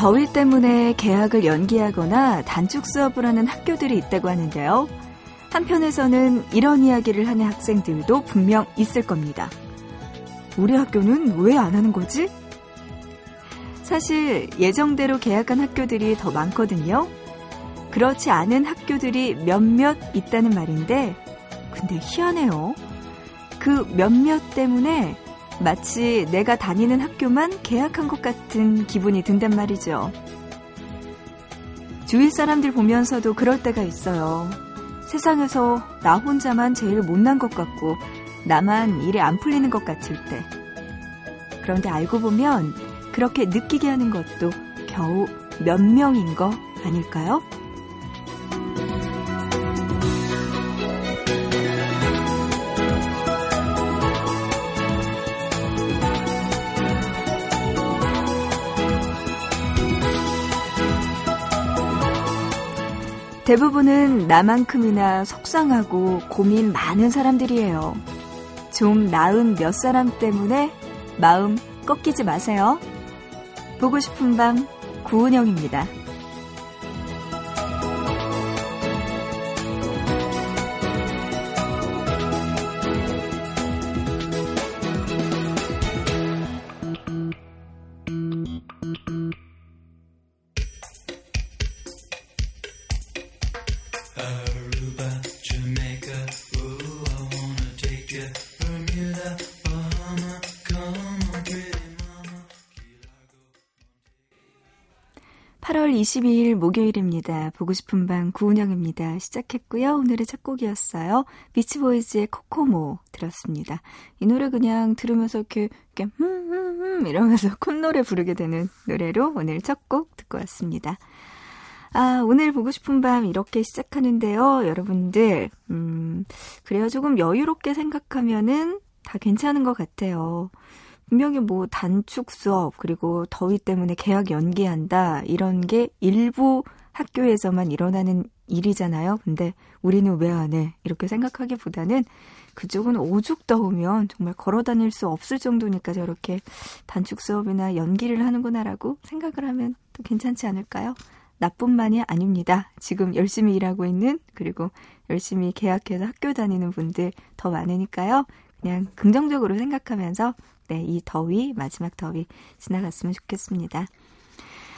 더위 때문에 개학을 연기하거나 단축 수업을 하는 학교들이 있다고 하는데요. 한편에서는 이런 이야기를 하는 학생들도 분명 있을 겁니다. 우리 학교는 왜 안 하는 거지? 사실 예정대로 개학한 학교들이 더 많거든요. 그렇지 않은 학교들이 몇몇 있다는 말인데, 근데 희한해요. 그 몇몇 때문에 마치 내가 다니는 학교만 개학한 것 같은 기분이 든단 말이죠. 주위 사람들 보면서도 그럴 때가 있어요. 세상에서 나 혼자만 제일 못난 것 같고 나만 일이 안 풀리는 것 같을 때. 그런데 알고 보면 그렇게 느끼게 하는 것도 겨우 몇 명인 거 아닐까요? 대부분은 나만큼이나 속상하고 고민 많은 사람들이에요. 좀 나은 몇 사람 때문에 마음 꺾이지 마세요. 보고 싶은 밤 구은영입니다. 22일 목요일입니다. 보고 싶은 밤 구은영입니다. 시작했고요. 오늘의 첫 곡이었어요. 비치보이즈의 코코모 들었습니다. 이 노래 그냥 들으면서 이렇게, 이렇게 흠흠흠 이러면서 콧노래 부르게 되는 노래로 오늘 첫 곡 듣고 왔습니다. 아, 오늘 보고 싶은 밤 이렇게 시작하는데요. 여러분들, 음, 그래요. 조금 여유롭게 생각하면은 다 괜찮은 것 같아요. 분명히 뭐 단축 수업 그리고 더위 때문에 개학 연기한다 이런 게 일부 학교에서만 일어나는 일이잖아요. 근데 우리는 왜 안 해? 이렇게 생각하기보다는 그쪽은 오죽 더우면 정말 걸어 다닐 수 없을 정도니까 저렇게 단축 수업이나 연기를 하는구나라고 생각을 하면 또 괜찮지 않을까요? 나뿐만이 아닙니다. 지금 열심히 일하고 있는 그리고 열심히 개학해서 학교 다니는 분들 더 많으니까요. 그냥 긍정적으로 생각하면서 네, 이 더위, 마지막 더위 지나갔으면 좋겠습니다.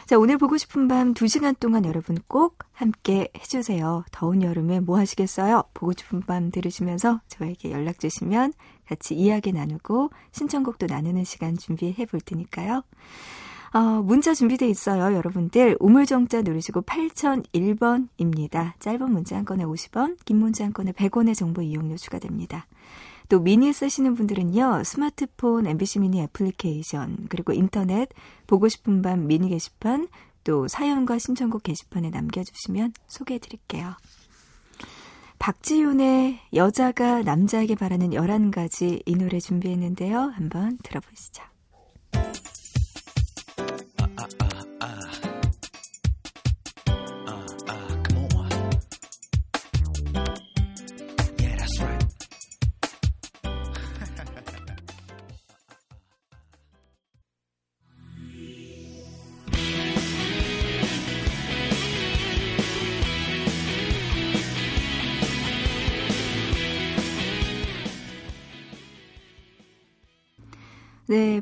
자, 오늘 보고 싶은 밤 2시간 동안 여러분 꼭 함께 해주세요. 더운 여름에 뭐 하시겠어요? 보고 싶은 밤 들으시면서 저에게 연락 주시면 같이 이야기 나누고 신청곡도 나누는 시간 준비해 볼 테니까요. 어, 문자 준비돼 있어요. 여러분들 우물정자 누르시고 8001번입니다. 짧은 문자 한 건에 50원, 긴 문자 한 건에 100원의 정보 이용료 추가됩니다. 또 미니 쓰시는 분들은요, 스마트폰 MBC 미니 애플리케이션, 그리고 인터넷, 보고 싶은 밤 미니 게시판, 또 사연과 신청곡 게시판에 남겨주시면 소개해 드릴게요. 박지윤의 여자가 남자에게 바라는 11가지 이 노래 준비했는데요. 한번 들어보시죠. 네,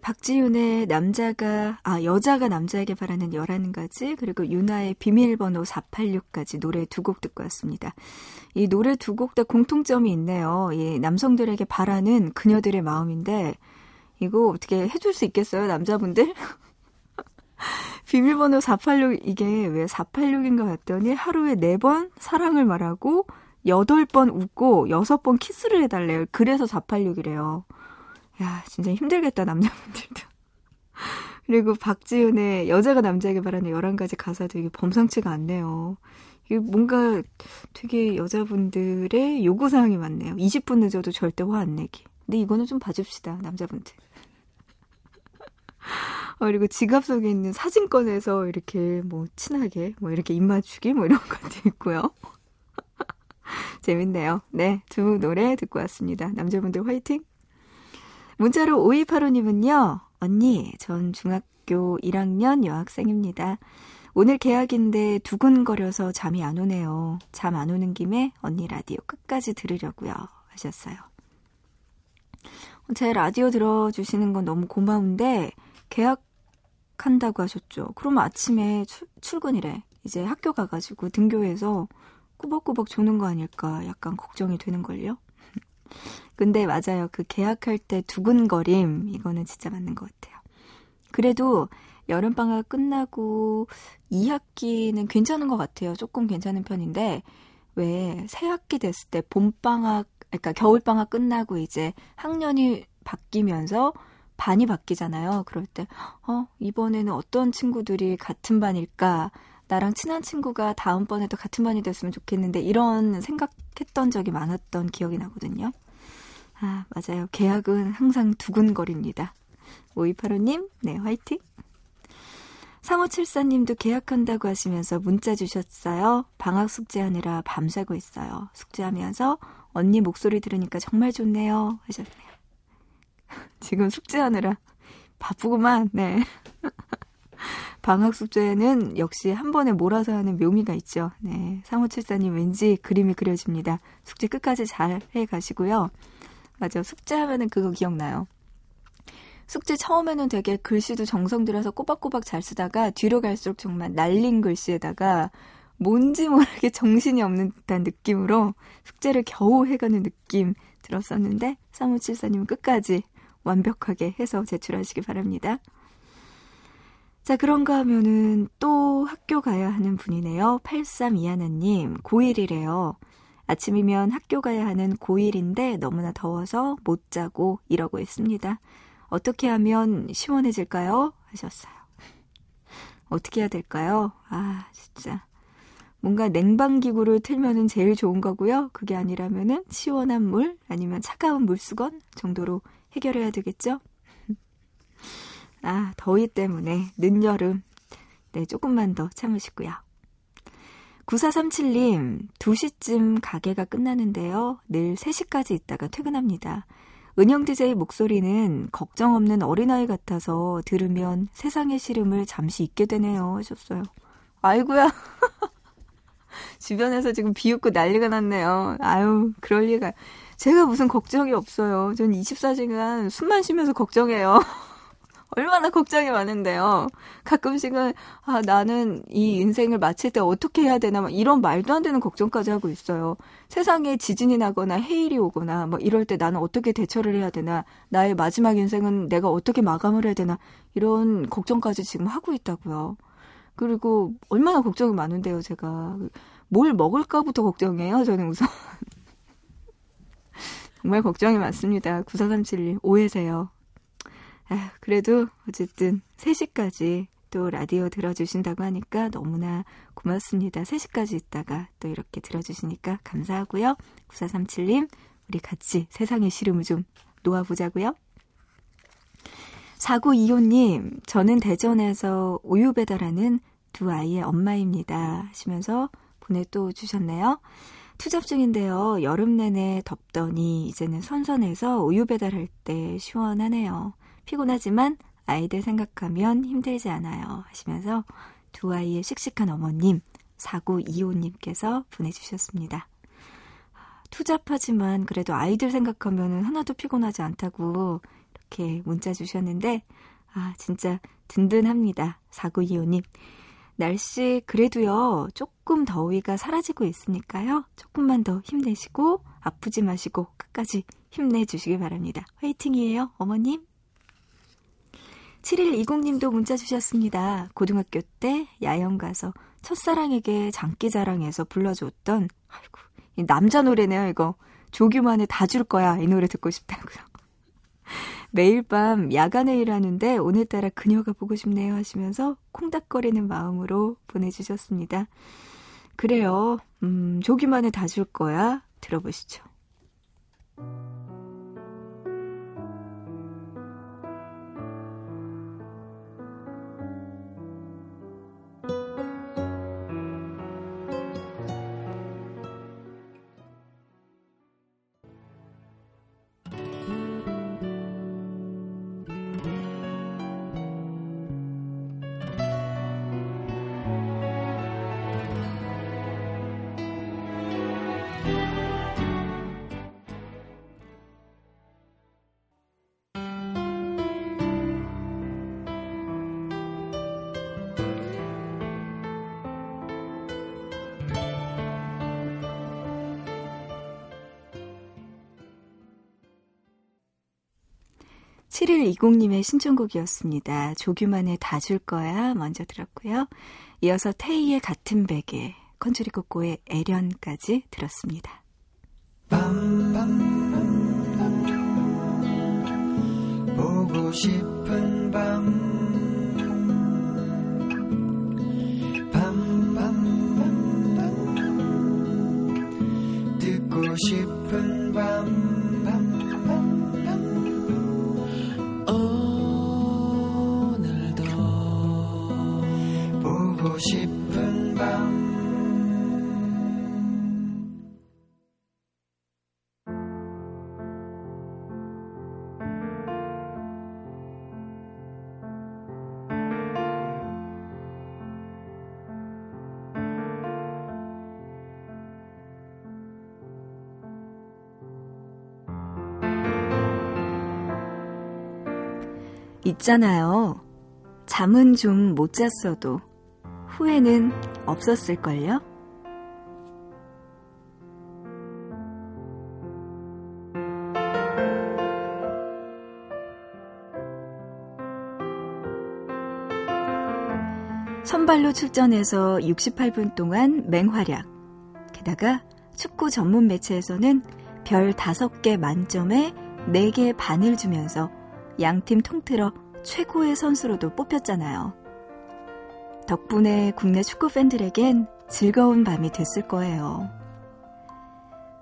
박지윤의 남자가, 아, 여자가 남자에게 바라는 11가지, 그리고 유나의 비밀번호 486까지 노래 두 곡 듣고 왔습니다. 이 노래 두 곡 다 공통점이 있네요. 이 남성들에게 바라는 그녀들의 마음인데, 이거 어떻게 해줄 수 있겠어요, 남자분들? 비밀번호 486, 이게 왜 486인가 봤더니 하루에 4번 사랑을 말하고, 8번 웃고, 6번 키스를 해달래요. 그래서 486이래요. 야, 진짜 힘들겠다, 남자분들도. 그리고 박지윤의 여자가 남자에게 바라는 11가지 가사도 이게 범상치가 않네요. 이게 뭔가 되게 여자분들의 요구사항이 많네요. 20분 늦어도 절대 화 안 내기. 근데 이거는 좀 봐줍시다, 남자분들. 어, 그리고 지갑 속에 있는 사진 꺼내서 이렇게 뭐 친하게 뭐 이렇게 입 맞추기 뭐 이런 것도 있고요. 재밌네요. 네, 두 노래 듣고 왔습니다. 남자분들 화이팅! 문자로 5285님은요, 언니, 전 중학교 고등학교 1학년 여학생입니다. 오늘 개학인데 두근거려서 잠이 안 오네요. 잠 안 오는 김에 언니 라디오 끝까지 들으려고요. 하셨어요. 제 라디오 들어주시는 건 너무 고마운데 개학한다고 하셨죠. 그럼 아침에 출, 출근이래. 이제 학교 가가지고 등교해서 꾸벅꾸벅 조는 거 아닐까 약간 걱정이 되는걸요. 근데 맞아요. 그 계약할 때 두근거림 이거는 진짜 맞는 것 같아요. 그래도 여름방학 끝나고 2학기는 괜찮은 것 같아요. 조금 괜찮은 편인데 왜 새학기 됐을 때 봄방학 그러니까 겨울방학 끝나고 이제 학년이 바뀌면서 반이 바뀌잖아요. 그럴 때, 어, 이번에는 어떤 친구들이 같은 반일까? 나랑 친한 친구가 다음번에도 같은 반이 됐으면 좋겠는데, 이런 생각했던 적이 많았던 기억이 나거든요. 아, 맞아요. 계약은 항상 두근거립니다. 5285님, 네, 화이팅! 3574님도 계약한다고 하시면서 문자 주셨어요. 방학 숙제하느라 밤새고 있어요. 숙제하면서 언니 목소리 들으니까 정말 좋네요. 하셨네요. 지금 숙제하느라 바쁘구만, 네. 방학 숙제는 역시 한 번에 몰아서 하는 묘미가 있죠. 네. 3574님 왠지 그림이 그려집니다. 숙제 끝까지 잘 해 가시고요. 맞아. 숙제하면은 그거 기억나요. 숙제 처음에는 되게 글씨도 정성 들여서 꼬박꼬박 잘 쓰다가 뒤로 갈수록 정말 날린 글씨에다가 뭔지 모르게 정신이 없는 듯한 느낌으로 숙제를 겨우 해가는 느낌 들었었는데 3574님은 끝까지 완벽하게 해서 제출하시기 바랍니다. 자, 그런가 하면은 또 학교 가야 하는 분이네요. 8321님, 고1이래요. 아침이면 학교 가야 하는 고1인데 너무나 더워서 못 자고 이러고 있습니다. 어떻게 하면 시원해질까요? 하셨어요. 어떻게 해야 될까요? 아, 진짜. 뭔가 냉방기구를 틀면은 제일 좋은 거고요. 그게 아니라면은 시원한 물 아니면 차가운 물수건 정도로 해결해야 되겠죠? 아, 더위 때문에 늦여름. 네, 조금만 더 참으시고요. 9437님, 2시쯤 가게가 끝나는데요. 늘 3시까지 있다가 퇴근합니다. 은영 DJ 목소리는 걱정 없는 어린아이 같아서 들으면 세상의 시름을 잠시 잊게 되네요. 하셨어요. 아이구야. 주변에서 지금 비웃고 난리가 났네요. 아유, 그럴 리가. 제가 무슨 걱정이 없어요. 전 24시간 숨만 쉬면서 걱정해요. 얼마나 걱정이 많은데요. 가끔씩은 아 나는 이 인생을 마칠 때 어떻게 해야 되나 막 이런 말도 안 되는 걱정까지 하고 있어요. 세상에 지진이 나거나 해일이 오거나 뭐 이럴 때 나는 어떻게 대처를 해야 되나 나의 마지막 인생은 내가 어떻게 마감을 해야 되나 이런 걱정까지 지금 하고 있다고요. 그리고 얼마나 걱정이 많은데요, 제가. 뭘 먹을까부터 걱정해요, 저는 우선. 정말 걱정이 많습니다. 9437님, 오해세요. 아, 그래도 어쨌든 3시까지 또 라디오 들어주신다고 하니까 너무나 고맙습니다. 3시까지 있다가 또 이렇게 들어주시니까 감사하고요. 9437님, 우리 같이 세상의 시름을 좀 놓아보자고요. 4925님, 저는 대전에서 우유 배달하는 두 아이의 엄마입니다. 하시면서 보내 또 주셨네요. 투잡 중인데요. 여름 내내 덥더니 이제는 선선해서 우유 배달할 때 시원하네요. 피곤하지만 아이들 생각하면 힘들지 않아요. 하시면서 두 아이의 씩씩한 어머님, 4925님께서 보내주셨습니다. 투잡하지만 그래도 아이들 생각하면 하나도 피곤하지 않다고 이렇게 문자 주셨는데, 아, 진짜 든든합니다. 4925님. 날씨 그래도요, 조금 더위가 사라지고 있으니까요. 조금만 더 힘내시고, 아프지 마시고, 끝까지 힘내주시기 바랍니다. 화이팅이에요, 어머님. 7120님도 문자 주셨습니다. 고등학교 때 야영 가서 첫사랑에게 장기자랑해서 불러줬던, 아이고, 남자 노래네요, 이거. 조규만의 다 줄 거야. 이 노래 듣고 싶다고요. 매일 밤 야간에 일하는데 오늘따라 그녀가 보고 싶네요 하시면서 콩닥거리는 마음으로 보내주셨습니다. 그래요. 음, 조규만의 다줄 거야. 들어보시죠. 7120님의 신청곡이었습니다. 조규만의 다 줄 거야 먼저 들었고요. 이어서 테이의 같은 베개, 컨츄리 코코의 애련까지 들었습니다. 밤밤 보고 싶은 밤 듣고 싶은 밤 있잖아요. 잠은 좀 못 잤어도 후회는 없었을걸요? 선발로 출전해서 68분 동안 맹활약. 게다가 축구 전문 매체에서는 별 5개 만점에 4개 반을 주면서 양팀 통틀어 최고의 선수로도 뽑혔잖아요. 덕분에 국내 축구 팬들에겐 즐거운 밤이 됐을 거예요.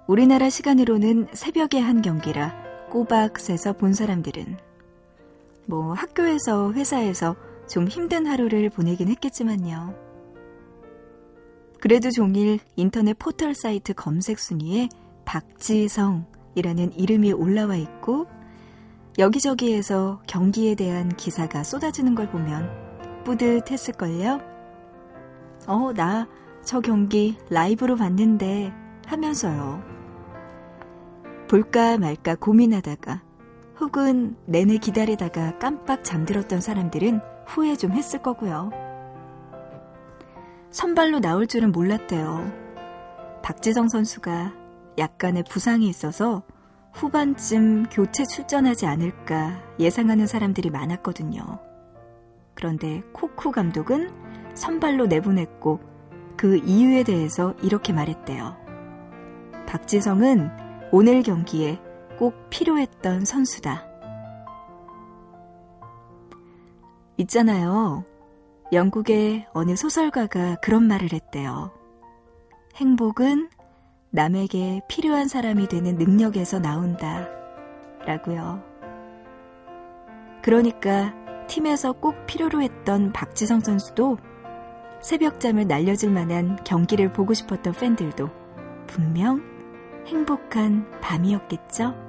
우리나라 시간으로는 새벽에 한 경기라 꼬박 새서 본 사람들은 뭐 학교에서 회사에서 좀 힘든 하루를 보내긴 했겠지만요. 그래도 종일 인터넷 포털 사이트 검색 순위에 박지성이라는 이름이 올라와 있고 여기저기에서 경기에 대한 기사가 쏟아지는 걸 보면 뿌듯했을걸요? 어, 나 저 경기 라이브로 봤는데 하면서요. 볼까 말까 고민하다가 혹은 내내 기다리다가 깜빡 잠들었던 사람들은 후회 좀 했을 거고요. 선발로 나올 줄은 몰랐대요. 박지성 선수가 약간의 부상이 있어서 후반쯤 교체 출전하지 않을까 예상하는 사람들이 많았거든요. 그런데 코쿠 감독은 선발로 내보냈고 그 이유에 대해서 이렇게 말했대요. 박지성은 오늘 경기에 꼭 필요했던 선수다. 있잖아요. 영국의 어느 소설가가 그런 말을 했대요. 행복은 남에게 필요한 사람이 되는 능력에서 나온다. 라고요. 그러니까 팀에서 꼭 필요로 했던 박지성 선수도 새벽잠을 날려줄 만한 경기를 보고 싶었던 팬들도 분명 행복한 밤이었겠죠?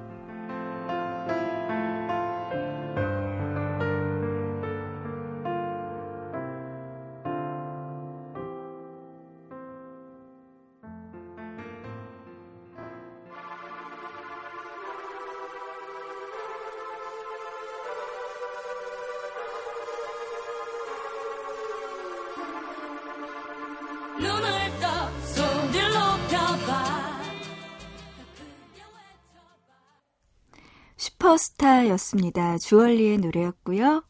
스타였습니다. 주얼리의 노래였고요.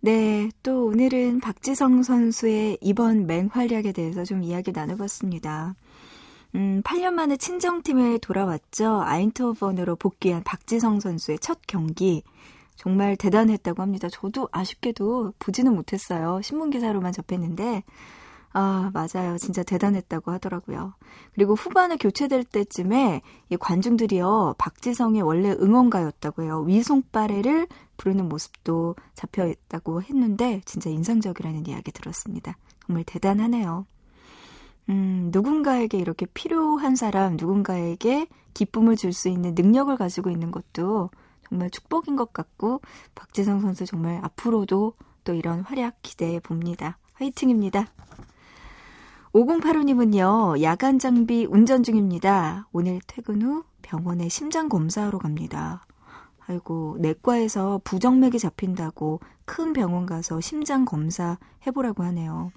네, 또 오늘은 박지성 선수의 이번 맹활약에 대해서 좀 이야기 나눠봤습니다. 음, 8년 만에 친정팀에 돌아왔죠. 아인트호번으로 복귀한 박지성 선수의 첫 경기. 정말 대단했다고 합니다. 저도 아쉽게도 보지는 못했어요. 신문 기사로만 접했는데, 아, 맞아요. 진짜 대단했다고 하더라고요. 그리고 후반에 교체될 때쯤에 이 관중들이요, 박지성의 원래 응원가였다고 해요. 위송빠레를 부르는 모습도 잡혀 있다고 했는데, 진짜 인상적이라는 이야기 들었습니다. 정말 대단하네요. 음, 누군가에게 이렇게 필요한 사람, 누군가에게 기쁨을 줄 수 있는 능력을 가지고 있는 것도 정말 축복인 것 같고, 박지성 선수 정말 앞으로도 또 이런 활약 기대해 봅니다. 화이팅입니다. 5085님은요, 야간 장비 운전 중입니다. 오늘 퇴근 후 병원에 심장 검사하러 갑니다. 아이고, 내과에서 부정맥이 잡힌다고 큰 병원 가서 심장 검사 해보라고 하네요.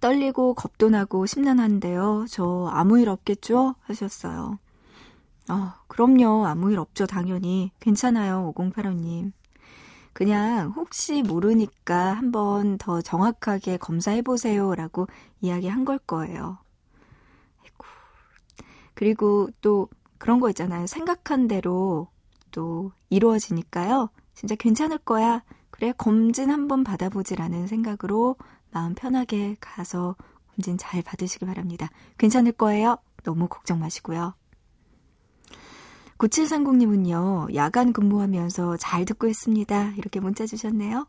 떨리고 겁도 나고 심란한데요. 저 아무 일 없겠죠? 하셨어요. 아, 그럼요. 아무 일 없죠. 당연히. 괜찮아요. 5085님. 그냥 혹시 모르니까 한번 더 정확하게 검사해보세요 라고 이야기한 걸 거예요. 그리고 또 그런 거 있잖아요. 생각한 대로 또 이루어지니까요. 진짜 괜찮을 거야. 그래, 검진 한번 받아보지라는 생각으로 마음 편하게 가서 검진 잘 받으시기 바랍니다. 괜찮을 거예요. 너무 걱정 마시고요. 9730님은요, 야간 근무하면서 잘 듣고 있습니다. 이렇게 문자 주셨네요.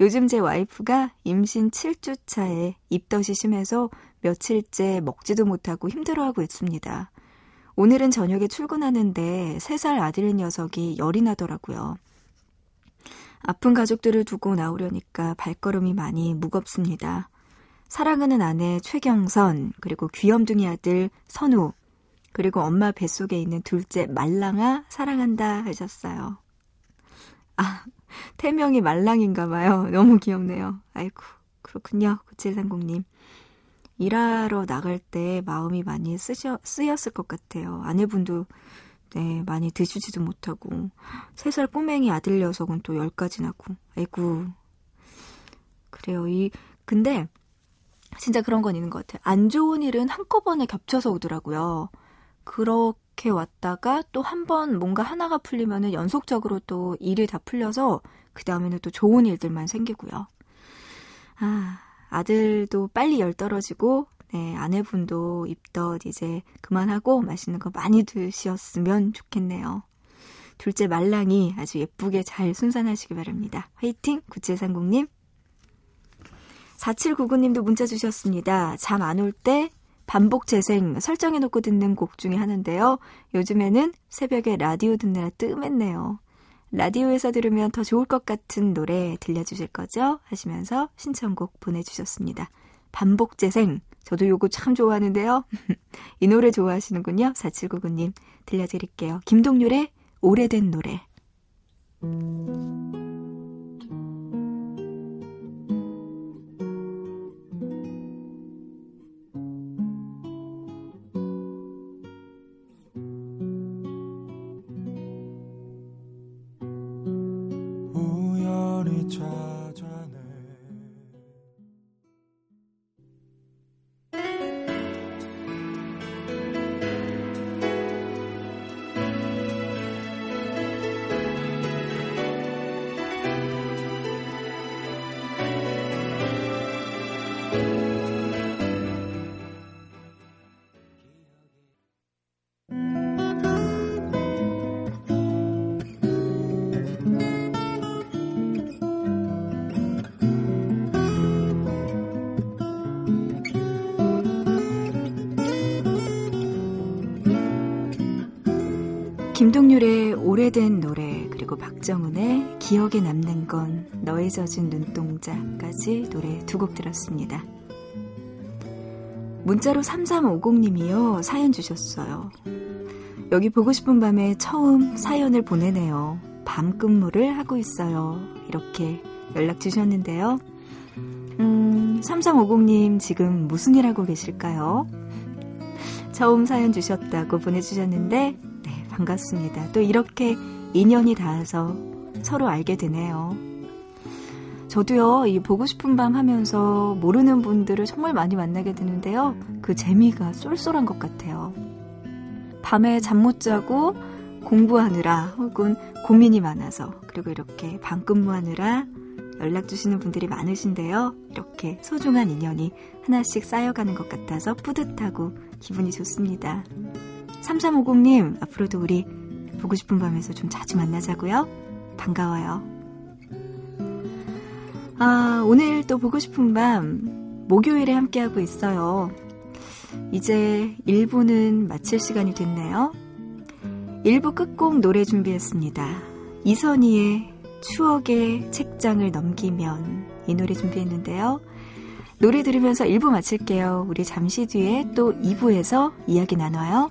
요즘 제 와이프가 임신 7주 차에 입덧이 심해서 며칠째 먹지도 못하고 힘들어하고 있습니다. 오늘은 저녁에 출근하는데 3살 아들 녀석이 열이 나더라고요. 아픈 가족들을 두고 나오려니까 발걸음이 많이 무겁습니다. 사랑하는 아내 최경선, 그리고 귀염둥이 아들 선우, 그리고 엄마 뱃속에 있는 둘째 말랑아 사랑한다 하셨어요. 아, 태명이 말랑인가 봐요. 너무 귀엽네요. 아이고, 그렇군요. 9730님. 일하러 나갈 때 마음이 많이 쓰셔, 쓰였을 것 같아요. 아내분도 네, 많이 드시지도 못하고. 3살 꼬맹이 아들 녀석은 또 10가지 나고. 아이고. 그래요. 이, 근데, 진짜 그런 건 있는 것 같아요. 안 좋은 일은 한꺼번에 겹쳐서 오더라고요. 그렇게 왔다가 또 한 번 뭔가 하나가 풀리면은 연속적으로 또 일이 다 풀려서 그 다음에는 또 좋은 일들만 생기고요. 아, 아들도 빨리 열 떨어지고, 네, 아내분도 입덧 이제 그만하고 맛있는 거 많이 드셨으면 좋겠네요. 둘째 말랑이 아주 예쁘게 잘 순산하시기 바랍니다. 화이팅! 구체상국님. 4799님도 문자 주셨습니다. 잠 안 올 때 반복 재생 설정해놓고 듣는 곡 중에 하는데요. 요즘에는 새벽에 라디오 듣느라 뜸했네요. 라디오에서 들으면 더 좋을 것 같은 노래 들려주실 거죠? 하시면서 신청곡 보내주셨습니다. 반복 재생. 저도 요거 참 좋아하는데요. 이 노래 좋아하시는군요. 4799님. 들려드릴게요. 김동률의 오래된 노래. me try 김동률의 오래된 노래 그리고 박정훈의 기억에 남는 건 너의 젖은 눈동자까지 노래 두 곡 들었습니다. 문자로 3350님이요 사연 주셨어요. 여기 보고 싶은 밤에 처음 사연을 보내네요. 밤 근무를 하고 있어요. 이렇게 연락 주셨는데요. 음, 3350님 지금 무슨 일 하고 계실까요? 처음 사연 주셨다고 보내주셨는데 반갑습니다. 또 이렇게 인연이 닿아서 서로 알게 되네요. 저도요, 이 보고 싶은 밤 하면서 모르는 분들을 정말 많이 만나게 되는데요. 그 재미가 쏠쏠한 것 같아요. 밤에 잠 못 자고 공부하느라 혹은 고민이 많아서 그리고 이렇게 밤 근무하느라 연락 주시는 분들이 많으신데요. 이렇게 소중한 인연이 하나씩 쌓여가는 것 같아서 뿌듯하고 기분이 좋습니다. 3350님, 앞으로도 우리 보고 싶은 밤에서 좀 자주 만나자고요. 반가워요. 아, 오늘 또 보고 싶은 밤, 목요일에 함께하고 있어요. 이제 1부는 마칠 시간이 됐네요. 1부 끝곡 노래 준비했습니다. 이선희의 추억의 책장을 넘기면 이 노래 준비했는데요. 노래 들으면서 1부 마칠게요. 우리 잠시 뒤에 또 2부에서 이야기 나눠요.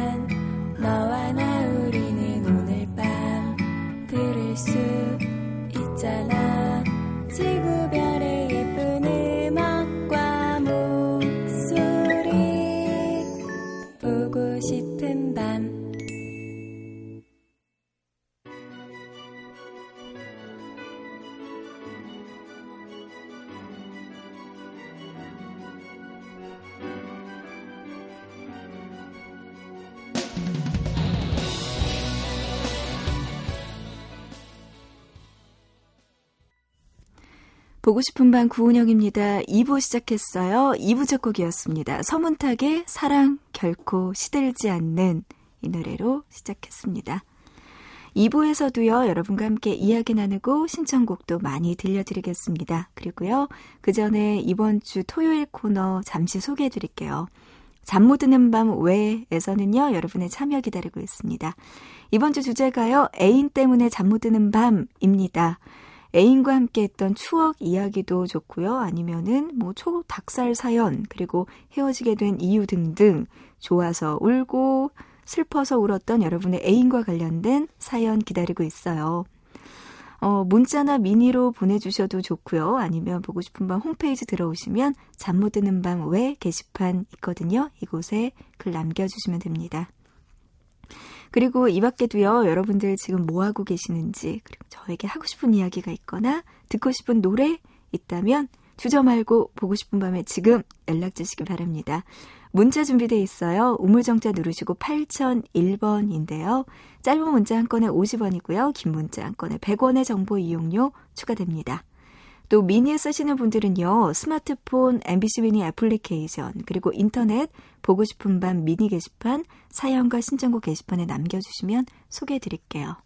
보고 싶은 밤 구은영입니다. 2부 시작했어요. 2부 첫 곡이었습니다. 서문탁의 사랑 결코 시들지 않는 이 노래로 시작했습니다. 2부에서도요, 여러분과 함께 이야기 나누고 신청곡도 많이 들려드리겠습니다. 그리고요, 그 전에 이번 주 토요일 코너 잠시 소개해 드릴게요. 잠 못 드는 밤 외에서는요, 여러분의 참여 기다리고 있습니다. 이번 주 주제가요, 애인 때문에 잠 못 드는 밤입니다. 애인과 함께 했던 추억 이야기도 좋고요. 아니면은 뭐 초닭살 사연, 그리고 헤어지게 된 이유 등등 좋아서 울고 슬퍼서 울었던 여러분의 애인과 관련된 사연 기다리고 있어요. 어, 문자나 미니로 보내주셔도 좋고요. 아니면 보고 싶은 밤 홈페이지 들어오시면 잠 못 드는 밤 외 게시판 있거든요. 이곳에 글 남겨주시면 됩니다. 그리고 이 밖에도요, 여러분들 지금 뭐 하고 계시는지, 그리고 저에게 하고 싶은 이야기가 있거나, 듣고 싶은 노래 있다면, 주저 말고 보고 싶은 밤에 지금 연락 주시기 바랍니다. 문자 준비되어 있어요. 우물정자 누르시고 8001번인데요. 짧은 문자 한 건에 50원이고요. 긴 문자 한 건에 100원의 정보 이용료 추가됩니다. 또 미니에 쓰시는 분들은요, 스마트폰 MBC 미니 애플리케이션, 그리고 인터넷 보고 싶은 밤 미니 게시판, 사연과 신청곡 게시판에 남겨주시면 소개해 드릴게요.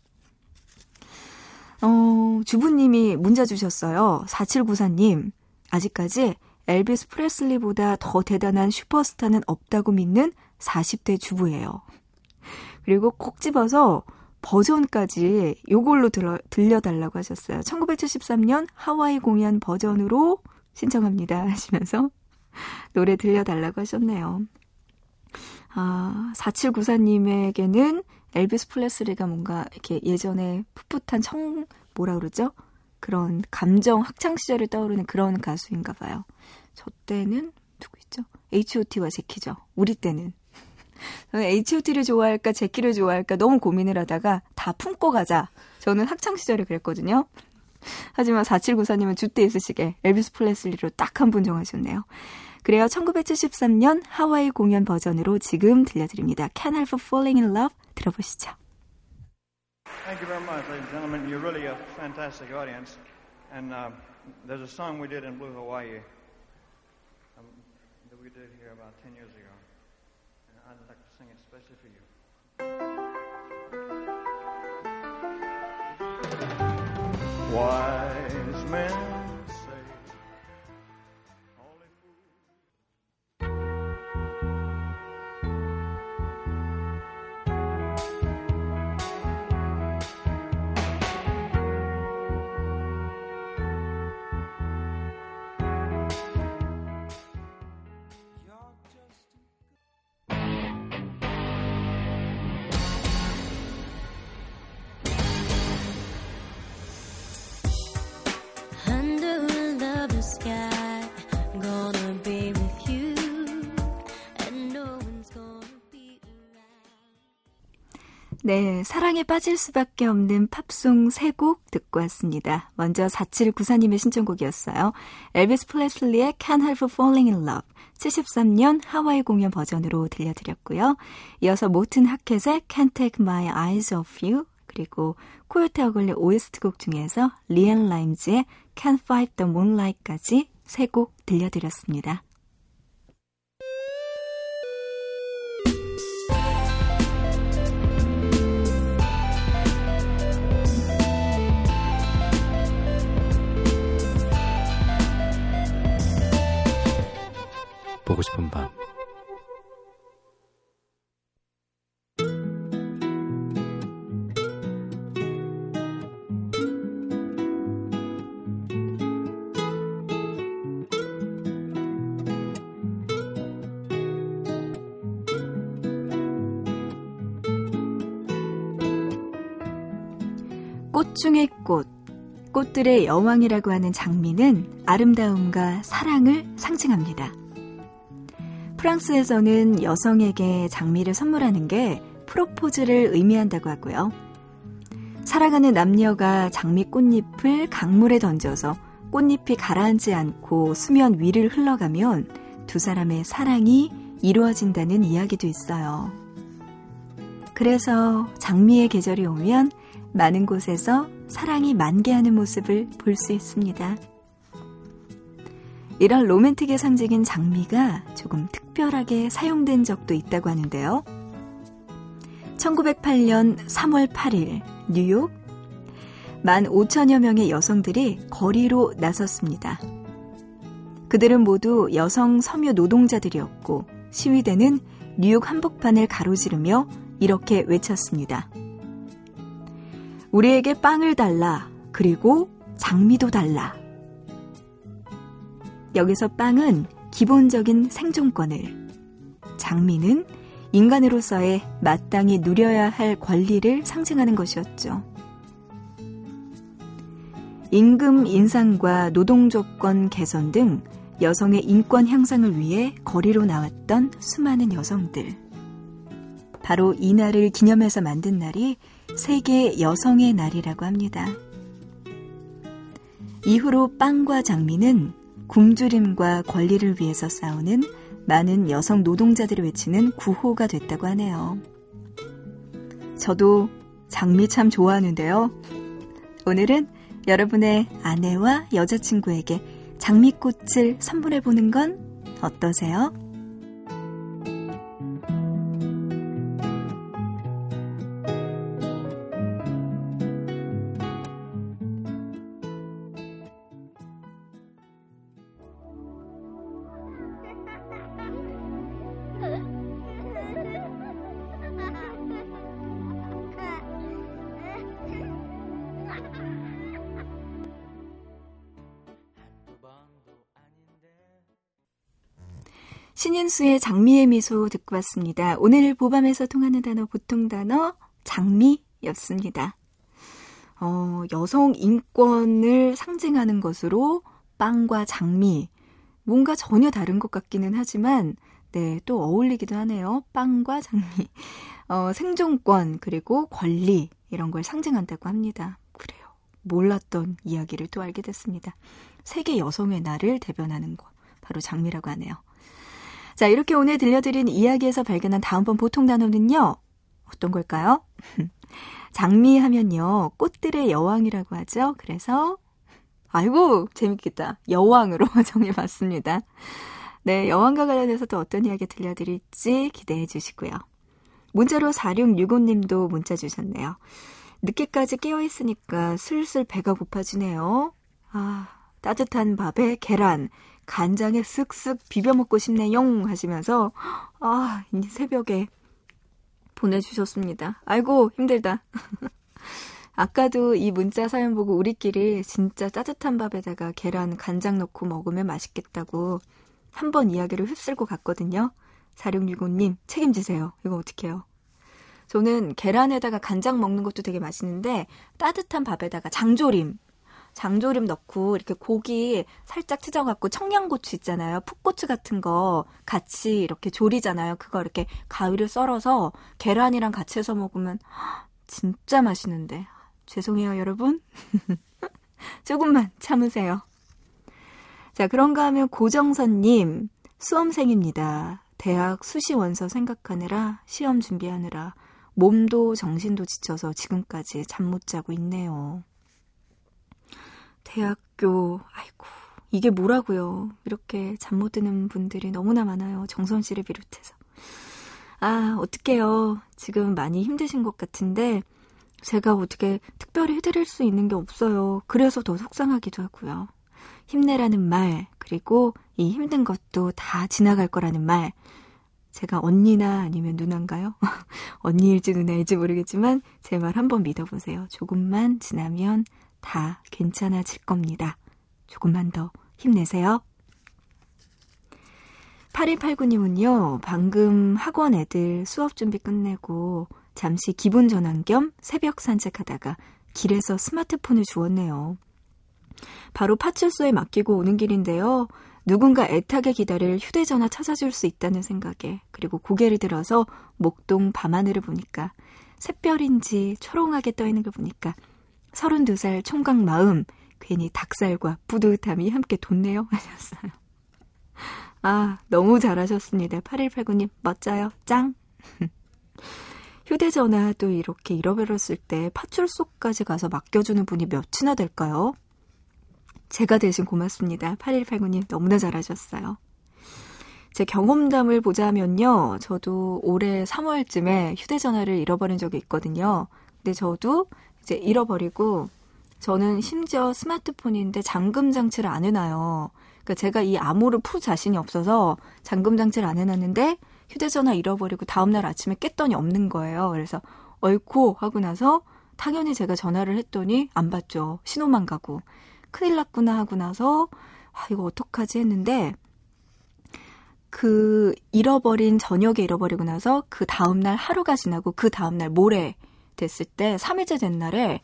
어, 주부님이 문자 주셨어요. 4794님, 아직까지 엘비스 프레슬리보다 더 대단한 슈퍼스타는 없다고 믿는 40대 주부예요. 그리고 콕 집어서 버전까지 요걸로 들어, 들려달라고 하셨어요. 1973년 하와이 공연 버전으로 신청합니다 하시면서 노래 들려달라고 하셨네요. 아, 4794님에게는 엘비스 플레스리가 뭔가 이렇게 예전에 풋풋한 청, 뭐라 그러죠? 그런 감정 학창 시절을 떠오르는 그런 가수인가 봐요. 저 때는 누구 있죠? H.O.T와 제키죠. 우리 때는. H.O.T를 좋아할까 제키를 좋아할까 너무 고민을 하다가 다 품고 가자. 저는 학창 시절에 그랬거든요. 하지만 4794님은 주대 있으시게 엘비스 플레슬리로 딱 한 분 정하셨네요. 그래요. 1973년 하와이 공연 버전으로 지금 들려드립니다. Can't Help Falling in Love 들어보시죠. Thank you very much, ladies and gentlemen. You're really a fantastic audience. And uh, there's a song we did in Blue Hawaii um, that we did here about Wise men 네, 사랑에 빠질 수밖에 없는 팝송 세 곡 듣고 왔습니다. 먼저 4794님의 신청곡이었어요. 엘비스 프레슬리의 Can't Help Falling in Love 73년 하와이 공연 버전으로 들려드렸고요. 이어서 모튼 하켓의 Can't Take My Eyes Off You 그리고 코요테 어글리 OST 곡 중에서 리앤 라임즈의 Can't Fight the Moonlight까지 세 곡 들려드렸습니다. 보고 싶은 밤 꽃 중의 꽃, 꽃들의 여왕이라고 하는 장미는 아름다움과 사랑을 상징합니다. 프랑스에서는 여성에게 장미를 선물하는 게 프로포즈를 의미한다고 하고요. 사랑하는 남녀가 장미 꽃잎을 강물에 던져서 꽃잎이 가라앉지 않고 수면 위를 흘러가면 두 사람의 사랑이 이루어진다는 이야기도 있어요. 그래서 장미의 계절이 오면 많은 곳에서 사랑이 만개하는 모습을 볼 수 있습니다. 이런 로맨틱의 상징인 장미가 조금 특별하게 사용된 적도 있다고 하는데요. 1908년 3월 8일 뉴욕 1만 5천여 명의 여성들이 거리로 나섰습니다. 그들은 모두 여성 섬유 노동자들이었고 시위대는 뉴욕 한복판을 가로지르며 이렇게 외쳤습니다. 우리에게 빵을 달라. 그리고 장미도 달라. 여기서 빵은 기본적인 생존권을, 장미는 인간으로서의 마땅히 누려야 할 권리를 상징하는 것이었죠. 임금 인상과 노동 조건 개선 등 여성의 인권 향상을 위해 거리로 나왔던 수많은 여성들. 바로 이 날을 기념해서 만든 날이 세계 여성의 날이라고 합니다. 이후로 빵과 장미는 굶주림과 권리를 위해서 싸우는 많은 여성 노동자들이 외치는 구호가 됐다고 하네요. 저도 장미 참 좋아하는데요. 오늘은 여러분의 아내와 여자친구에게 장미꽃을 선물해 보는 건 어떠세요? 신인수의 장미의 미소 듣고 왔습니다. 오늘 보밤에서 통하는 단어 보통 단어 장미였습니다. 어, 여성 인권을 상징하는 것으로 빵과 장미 뭔가 전혀 다른 것 같기는 하지만 네, 또 어울리기도 하네요. 빵과 장미. 어, 생존권 그리고 권리 이런 걸 상징한다고 합니다. 그래요. 몰랐던 이야기를 또 알게 됐습니다. 세계 여성의 날을 대변하는 것 바로 장미라고 하네요. 자, 이렇게 오늘 들려드린 이야기에서 발견한 다음번 보통 단어는요. 어떤 걸까요? 장미 하면요. 꽃들의 여왕이라고 하죠. 그래서 아이고 재밌겠다. 여왕으로 정해봤습니다. 네, 여왕과 관련해서 또 어떤 이야기 들려드릴지 기대해 주시고요. 문자로 4665님도 문자 주셨네요. 늦게까지 깨어있으니까 슬슬 배가 고파지네요. 아, 따뜻한 밥에 계란, 간장에 쓱쓱 비벼 먹고 싶네용 하시면서 아, 이 새벽에 보내주셨습니다. 아이고, 힘들다. 아까도 이 문자 사연 보고 우리끼리 진짜 따뜻한 밥에다가 계란, 간장 넣고 먹으면 맛있겠다고 한 번 이야기를 휩쓸고 갔거든요. 4665님, 책임지세요. 이거 어떡해요? 저는 계란에다가 간장 먹는 것도 되게 맛있는데 따뜻한 밥에다가 장조림 장조림 넣고 이렇게 고기 살짝 찢어갖고 청양고추 있잖아요. 풋고추 같은 거 같이 이렇게 조리잖아요. 그거 이렇게 가위를 썰어서 계란이랑 같이 해서 먹으면 진짜 맛있는데. 죄송해요, 여러분. 조금만 참으세요. 자, 그런가 하면 고정선님, 수험생입니다. 대학 수시 원서 생각하느라, 시험 준비하느라, 몸도 정신도 지쳐서 지금까지 잠 못 자고 있네요. 대학교, 아이고, 이게 뭐라고요. 이렇게 잠 못 드는 분들이 너무나 많아요. 정선 씨를 비롯해서. 아, 어떡해요. 지금 많이 힘드신 것 같은데, 제가 어떻게 특별히 해드릴 수 있는 게 없어요. 그래서 더 속상하기도 하고요. 힘내라는 말, 그리고 이 힘든 것도 다 지나갈 거라는 말. 제가 언니나 아니면 누나인가요? 언니일지 누나일지 모르겠지만 제 말 한번 믿어보세요. 조금만 지나면 다 괜찮아질 겁니다. 조금만 더 힘내세요. 8289님은요, 방금 학원 애들 수업 준비 끝내고 잠시 기분 전환 겸 새벽 산책하다가 길에서 스마트폰을 주었네요. 바로 파출소에 맡기고 오는 길인데요. 누군가 애타게 기다릴 휴대전화 찾아줄 수 있다는 생각에 그리고 고개를 들어서 목동 밤하늘을 보니까 샛별인지 초롱하게 떠있는 걸 보니까 32살 총각 마음 괜히 닭살과 뿌듯함이 함께 돋네요 하셨어요. 아 너무 잘하셨습니다. 8189님 멋져요. 짱. 휴대전화 또 이렇게 잃어버렸을 때 파출소까지 가서 맡겨주는 분이 몇이나 될까요? 제가 대신 고맙습니다. 8189님 너무나 잘하셨어요. 제 경험담을 보자면요. 저도 올해 3월쯤에 휴대전화를 잃어버린 적이 있거든요. 근데 저도 이제 잃어버리고 저는 심지어 스마트폰인데 잠금 장치를 안 해놔요. 그러니까 제가 이 암호를 풀 자신이 없어서 잠금 장치를 안 해놨는데 휴대전화 잃어버리고 다음날 아침에 깼더니 없는 거예요. 그래서 얼코 하고 나서 당연히 제가 전화를 했더니 안 받죠. 신호만 가고. 큰일 났구나 하고 나서 아, 이거 어떡하지 했는데 그 잃어버린 저녁에 잃어버리고 나서 그 다음날 하루가 지나고 그 다음날 모레 됐을 때 3일째 된 날에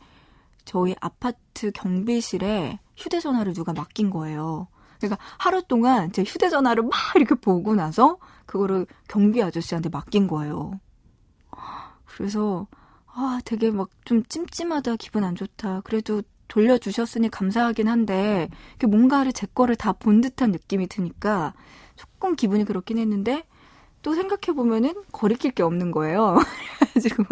저희 아파트 경비실에 휴대전화를 누가 맡긴 거예요. 그러니까 하루 동안 제 휴대전화를 막 이렇게 보고 나서 그거를 경비 아저씨한테 맡긴 거예요. 그래서 아 되게 막 좀 찜찜하다 기분 안 좋다. 그래도 돌려주셨으니 감사하긴 한데 뭔가를 제 거를 다 본 듯한 느낌이 드니까 조금 기분이 그렇긴 했는데 또 생각해 보면은 거리낄 게 없는 거예요. 그래가지고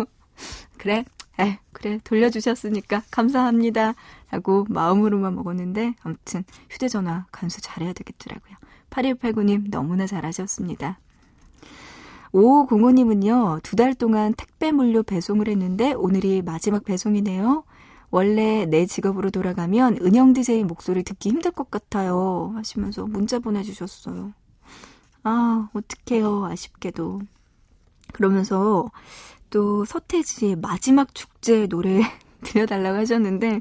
그래, 에 그래 돌려주셨으니까 감사합니다. 하고 마음으로만 먹었는데 아무튼 휴대전화 간수 잘해야 되겠더라고요. 8189님 너무나 잘하셨습니다. 5505님은요, 두 달 동안 택배 물류 배송을 했는데 오늘이 마지막 배송이네요. 원래 내 직업으로 돌아가면 은영 DJ 목소리 듣기 힘들 것 같아요. 하시면서 문자 보내주셨어요. 아, 어떡해요. 아쉽게도. 그러면서 또 서태지의 마지막 축제 노래 들려달라고 하셨는데,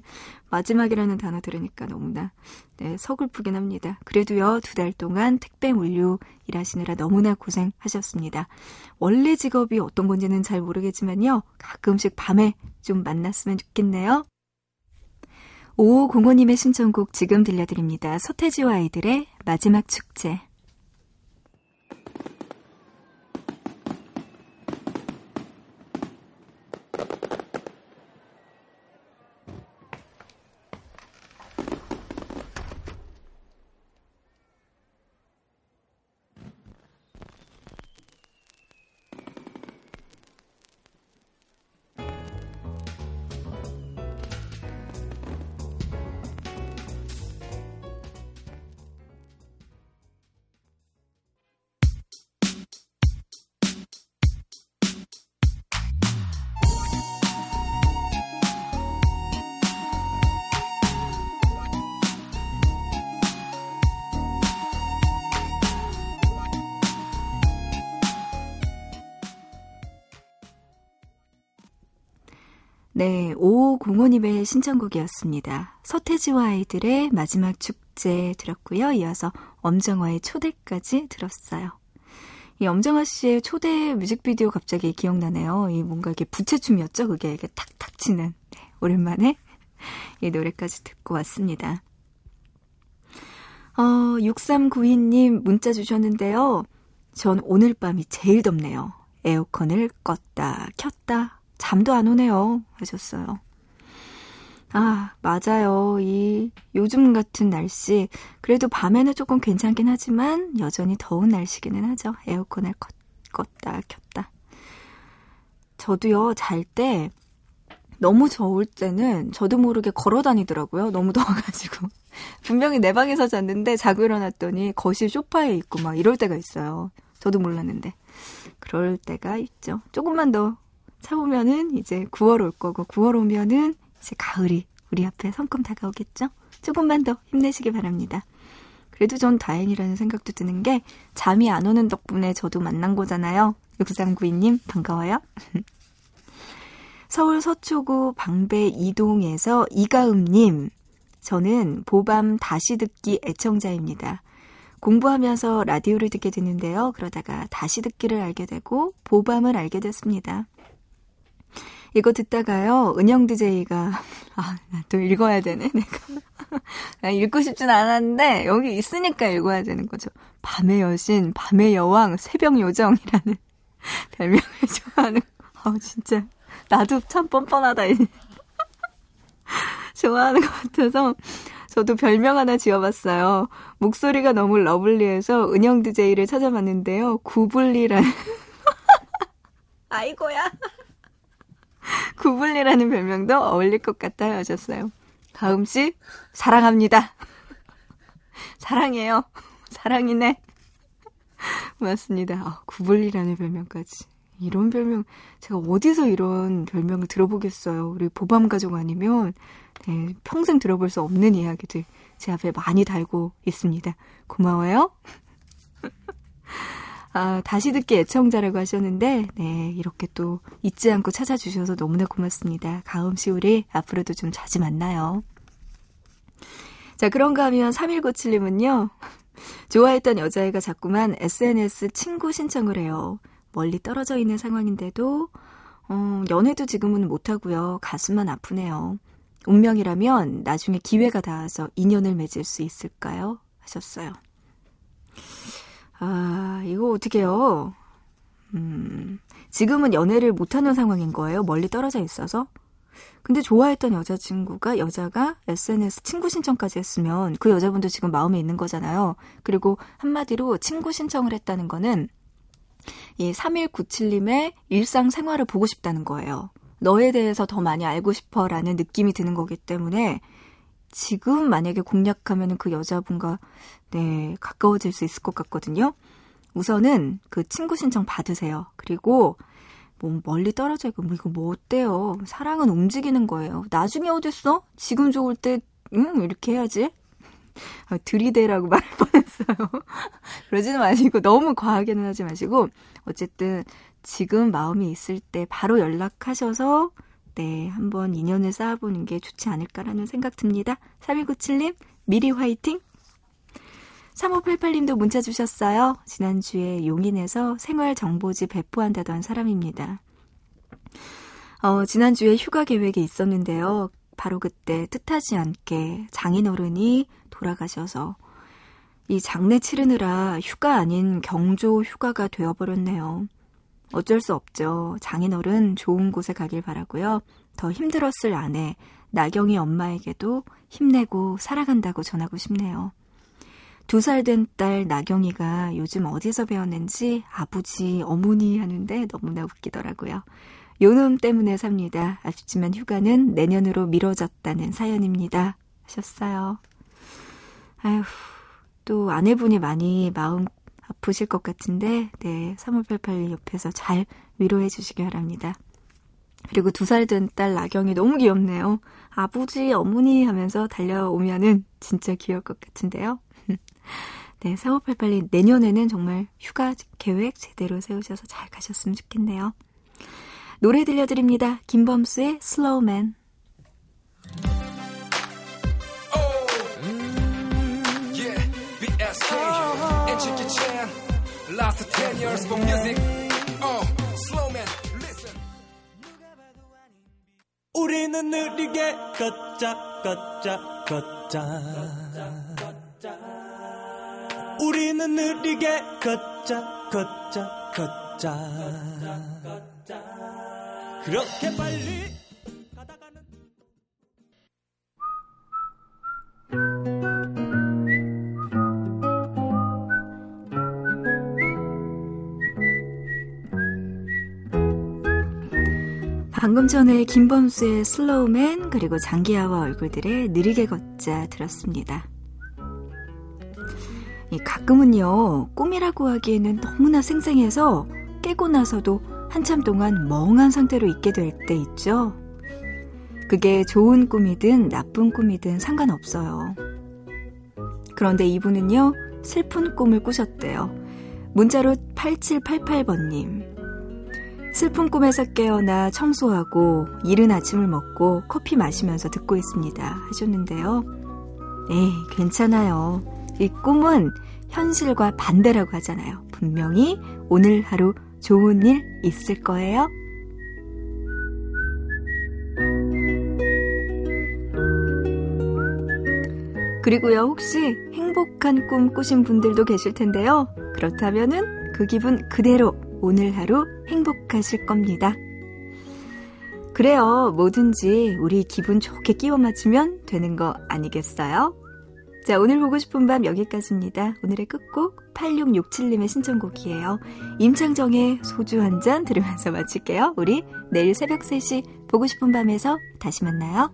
마지막이라는 단어 들으니까 너무나, 네, 서글프긴 합니다. 그래도요, 두 달 동안 택배 물류 일하시느라 너무나 고생하셨습니다. 원래 직업이 어떤 건지는 잘 모르겠지만요, 가끔씩 밤에 좀 만났으면 좋겠네요. 5505님의 신청곡 지금 들려드립니다. 서태지와 아이들의 마지막 축제. 네, 5505님의 신청곡이었습니다. 서태지와 아이들의 마지막 축제 들었고요. 이어서 엄정화의 초대까지 들었어요. 이 엄정화 씨의 초대 뮤직비디오 갑자기 기억나네요. 이 뭔가 이게 부채춤이었죠? 그게 이게 탁탁 치는. 네, 오랜만에 이 노래까지 듣고 왔습니다. 어, 6392님 문자 주셨는데요. 전 오늘 밤이 제일 덥네요. 에어컨을 껐다, 켰다, 잠도 안 오네요. 하셨어요. 아, 맞아요. 이 요즘 같은 날씨. 그래도 밤에는 조금 괜찮긴 하지만 여전히 더운 날씨기는 하죠. 에어컨을 껐, 다 켰다. 저도요, 잘 때 너무 더울 때는 저도 모르게 걸어 다니더라고요. 너무 더워가지고. 분명히 내 방에서 잤는데 자고 일어났더니 거실 소파에 있고 막 이럴 때가 있어요. 저도 몰랐는데. 그럴 때가 있죠. 조금만 더 참으면은 이제 9월 올 거고 9월 오면은 이제 가을이 우리 앞에 성큼 다가오겠죠? 조금만 더 힘내시기 바랍니다. 그래도 전 다행이라는 생각도 드는 게 잠이 안 오는 덕분에 저도 만난 거잖아요. 육상구이님 반가워요. 서울 서초구 방배 이동에서 이가음님 저는 보밤 다시 듣기 애청자입니다. 공부하면서 라디오를 듣게 되는데요. 그러다가 다시 듣기를 알게 되고 보밤을 알게 됐습니다. 이거 듣다가요, 은영 DJ가, 아, 나 또 읽어야 되네, 내가. 읽고 싶진 않았는데, 여기 있으니까 읽어야 되는 거죠. 밤의 여신, 밤의 여왕, 새벽 요정이라는 별명을 좋아하는, 아 진짜. 나도 참 뻔뻔하다, 좋아하는 것 같아서, 저도 별명 하나 지어봤어요. 목소리가 너무 러블리해서 은영 DJ를 찾아봤는데요. 구불리라는. 아이고야. 구불리라는 별명도 어울릴 것 같아요 하셨어요. 다음 씨 사랑합니다. 사랑해요. 사랑이네. 맞습니다. 아, 구불리라는 별명까지. 이런 별명 제가 어디서 이런 별명을 들어보겠어요. 우리 보밤 가족 아니면 네, 평생 들어볼 수 없는 이야기들 제 앞에 많이 달고 있습니다. 고마워요. 아, 다시 듣기 애청자라고 하셨는데, 네, 이렇게 또 잊지 않고 찾아주셔서 너무나 고맙습니다. 가음 씨 우리 앞으로도 좀 자주 만나요. 자, 그런가 하면 3197님은요, 좋아했던 여자애가 자꾸만 SNS 친구 신청을 해요. 멀리 떨어져 있는 상황인데도, 어, 연애도 지금은 못하고요. 가슴만 아프네요. 운명이라면 나중에 기회가 닿아서 인연을 맺을 수 있을까요? 하셨어요. 아, 이거 어떻게요? 음, 지금은 연애를 못하는 상황인 거예요? 멀리 떨어져 있어서? 근데 좋아했던 여자친구가, 여자가 SNS 친구 신청까지 했으면 그 여자분도 지금 마음에 있는 거잖아요. 그리고 한마디로 친구 신청을 했다는 거는 이 3197님의 일상 생활을 보고 싶다는 거예요. 너에 대해서 더 많이 알고 싶어 라는 느낌이 드는 거기 때문에 지금 만약에 공략하면 그 여자분과 네, 가까워질 수 있을 것 같거든요. 우선은 그 친구 신청 받으세요. 그리고 뭐 멀리 떨어져 있고 뭐 이거 뭐 어때요? 사랑은 움직이는 거예요. 나중에 어딨어? 지금 좋을 때 응, 이렇게 해야지. 아, 들이대라고 말할 뻔했어요. 그러지는 마시고 너무 과하게는 하지 마시고 어쨌든 지금 마음이 있을 때 바로 연락하셔서 네, 한번 인연을 쌓아보는 게 좋지 않을까라는 생각 듭니다. 3197님, 미리 화이팅! 3588님도 문자 주셨어요. 지난주에 용인에서 생활정보지 배포한다던 사람입니다. 어, 지난주에 휴가 계획이 있었는데요. 바로 그때 뜻하지 않게 장인어른이 돌아가셔서 이 장례 치르느라 휴가 아닌 경조 휴가가 되어버렸네요. 어쩔 수 없죠. 장인어른 좋은 곳에 가길 바라고요. 더 힘들었을 아내 나경이 엄마에게도 힘내고 살아간다고 전하고 싶네요. 두 살 된 딸 나경이가 요즘 어디서 배웠는지 아버지, 어머니 하는데 너무나 웃기더라고요. 요놈 때문에 삽니다. 아쉽지만 휴가는 내년으로 미뤄졌다는 사연입니다. 하셨어요. 아휴, 또 아내분이 많이 마음 아프실 것 같은데, 네, 3588 옆에서 잘 위로해 주시기 바랍니다. 그리고 두 살 된 딸 나경이 너무 귀엽네요. 아버지, 어머니 하면서 달려오면은 진짜 귀여울 것 같은데요. 네, 3588님, 내년에는 정말 휴가 계획 제대로 세우셔서 잘 가셨으면 좋겠네요. 노래 들려드립니다. 김범수의 슬로우맨. Last 10 years for music. Oh, slow man, listen. 우리는 느리게 걷자, 걷자, 걷자. 우리는 느리게 걷자, 걷자, 걷자. 그렇게 빨리 가다가는 방금 전에 김범수의 슬로우맨 그리고 장기하와 얼굴들의 느리게 걷자 들었습니다. 가끔은요 꿈이라고 하기에는 너무나 생생해서 깨고 나서도 한참 동안 멍한 상태로 있게 될 때 있죠. 그게 좋은 꿈이든 나쁜 꿈이든 상관없어요. 그런데 이분은요 슬픈 꿈을 꾸셨대요. 문자로 8788번님. 슬픈 꿈에서 깨어나 청소하고 이른 아침을 먹고 커피 마시면서 듣고 있습니다. 하셨는데요. 에이, 괜찮아요. 이 꿈은 현실과 반대라고 하잖아요. 분명히 오늘 하루 좋은 일 있을 거예요. 그리고요, 혹시 행복한 꿈 꾸신 분들도 계실 텐데요. 그렇다면은 그 기분 그대로 오늘 하루 행복하실 겁니다. 그래요. 뭐든지 우리 기분 좋게 끼워 맞추면 되는 거 아니겠어요? 자, 오늘 보고 싶은 밤 여기까지입니다. 오늘의 끝곡 8667님의 신청곡이에요. 임창정의 소주 한 잔 들으면서 마칠게요. 우리 내일 새벽 3시 보고 싶은 밤에서 다시 만나요.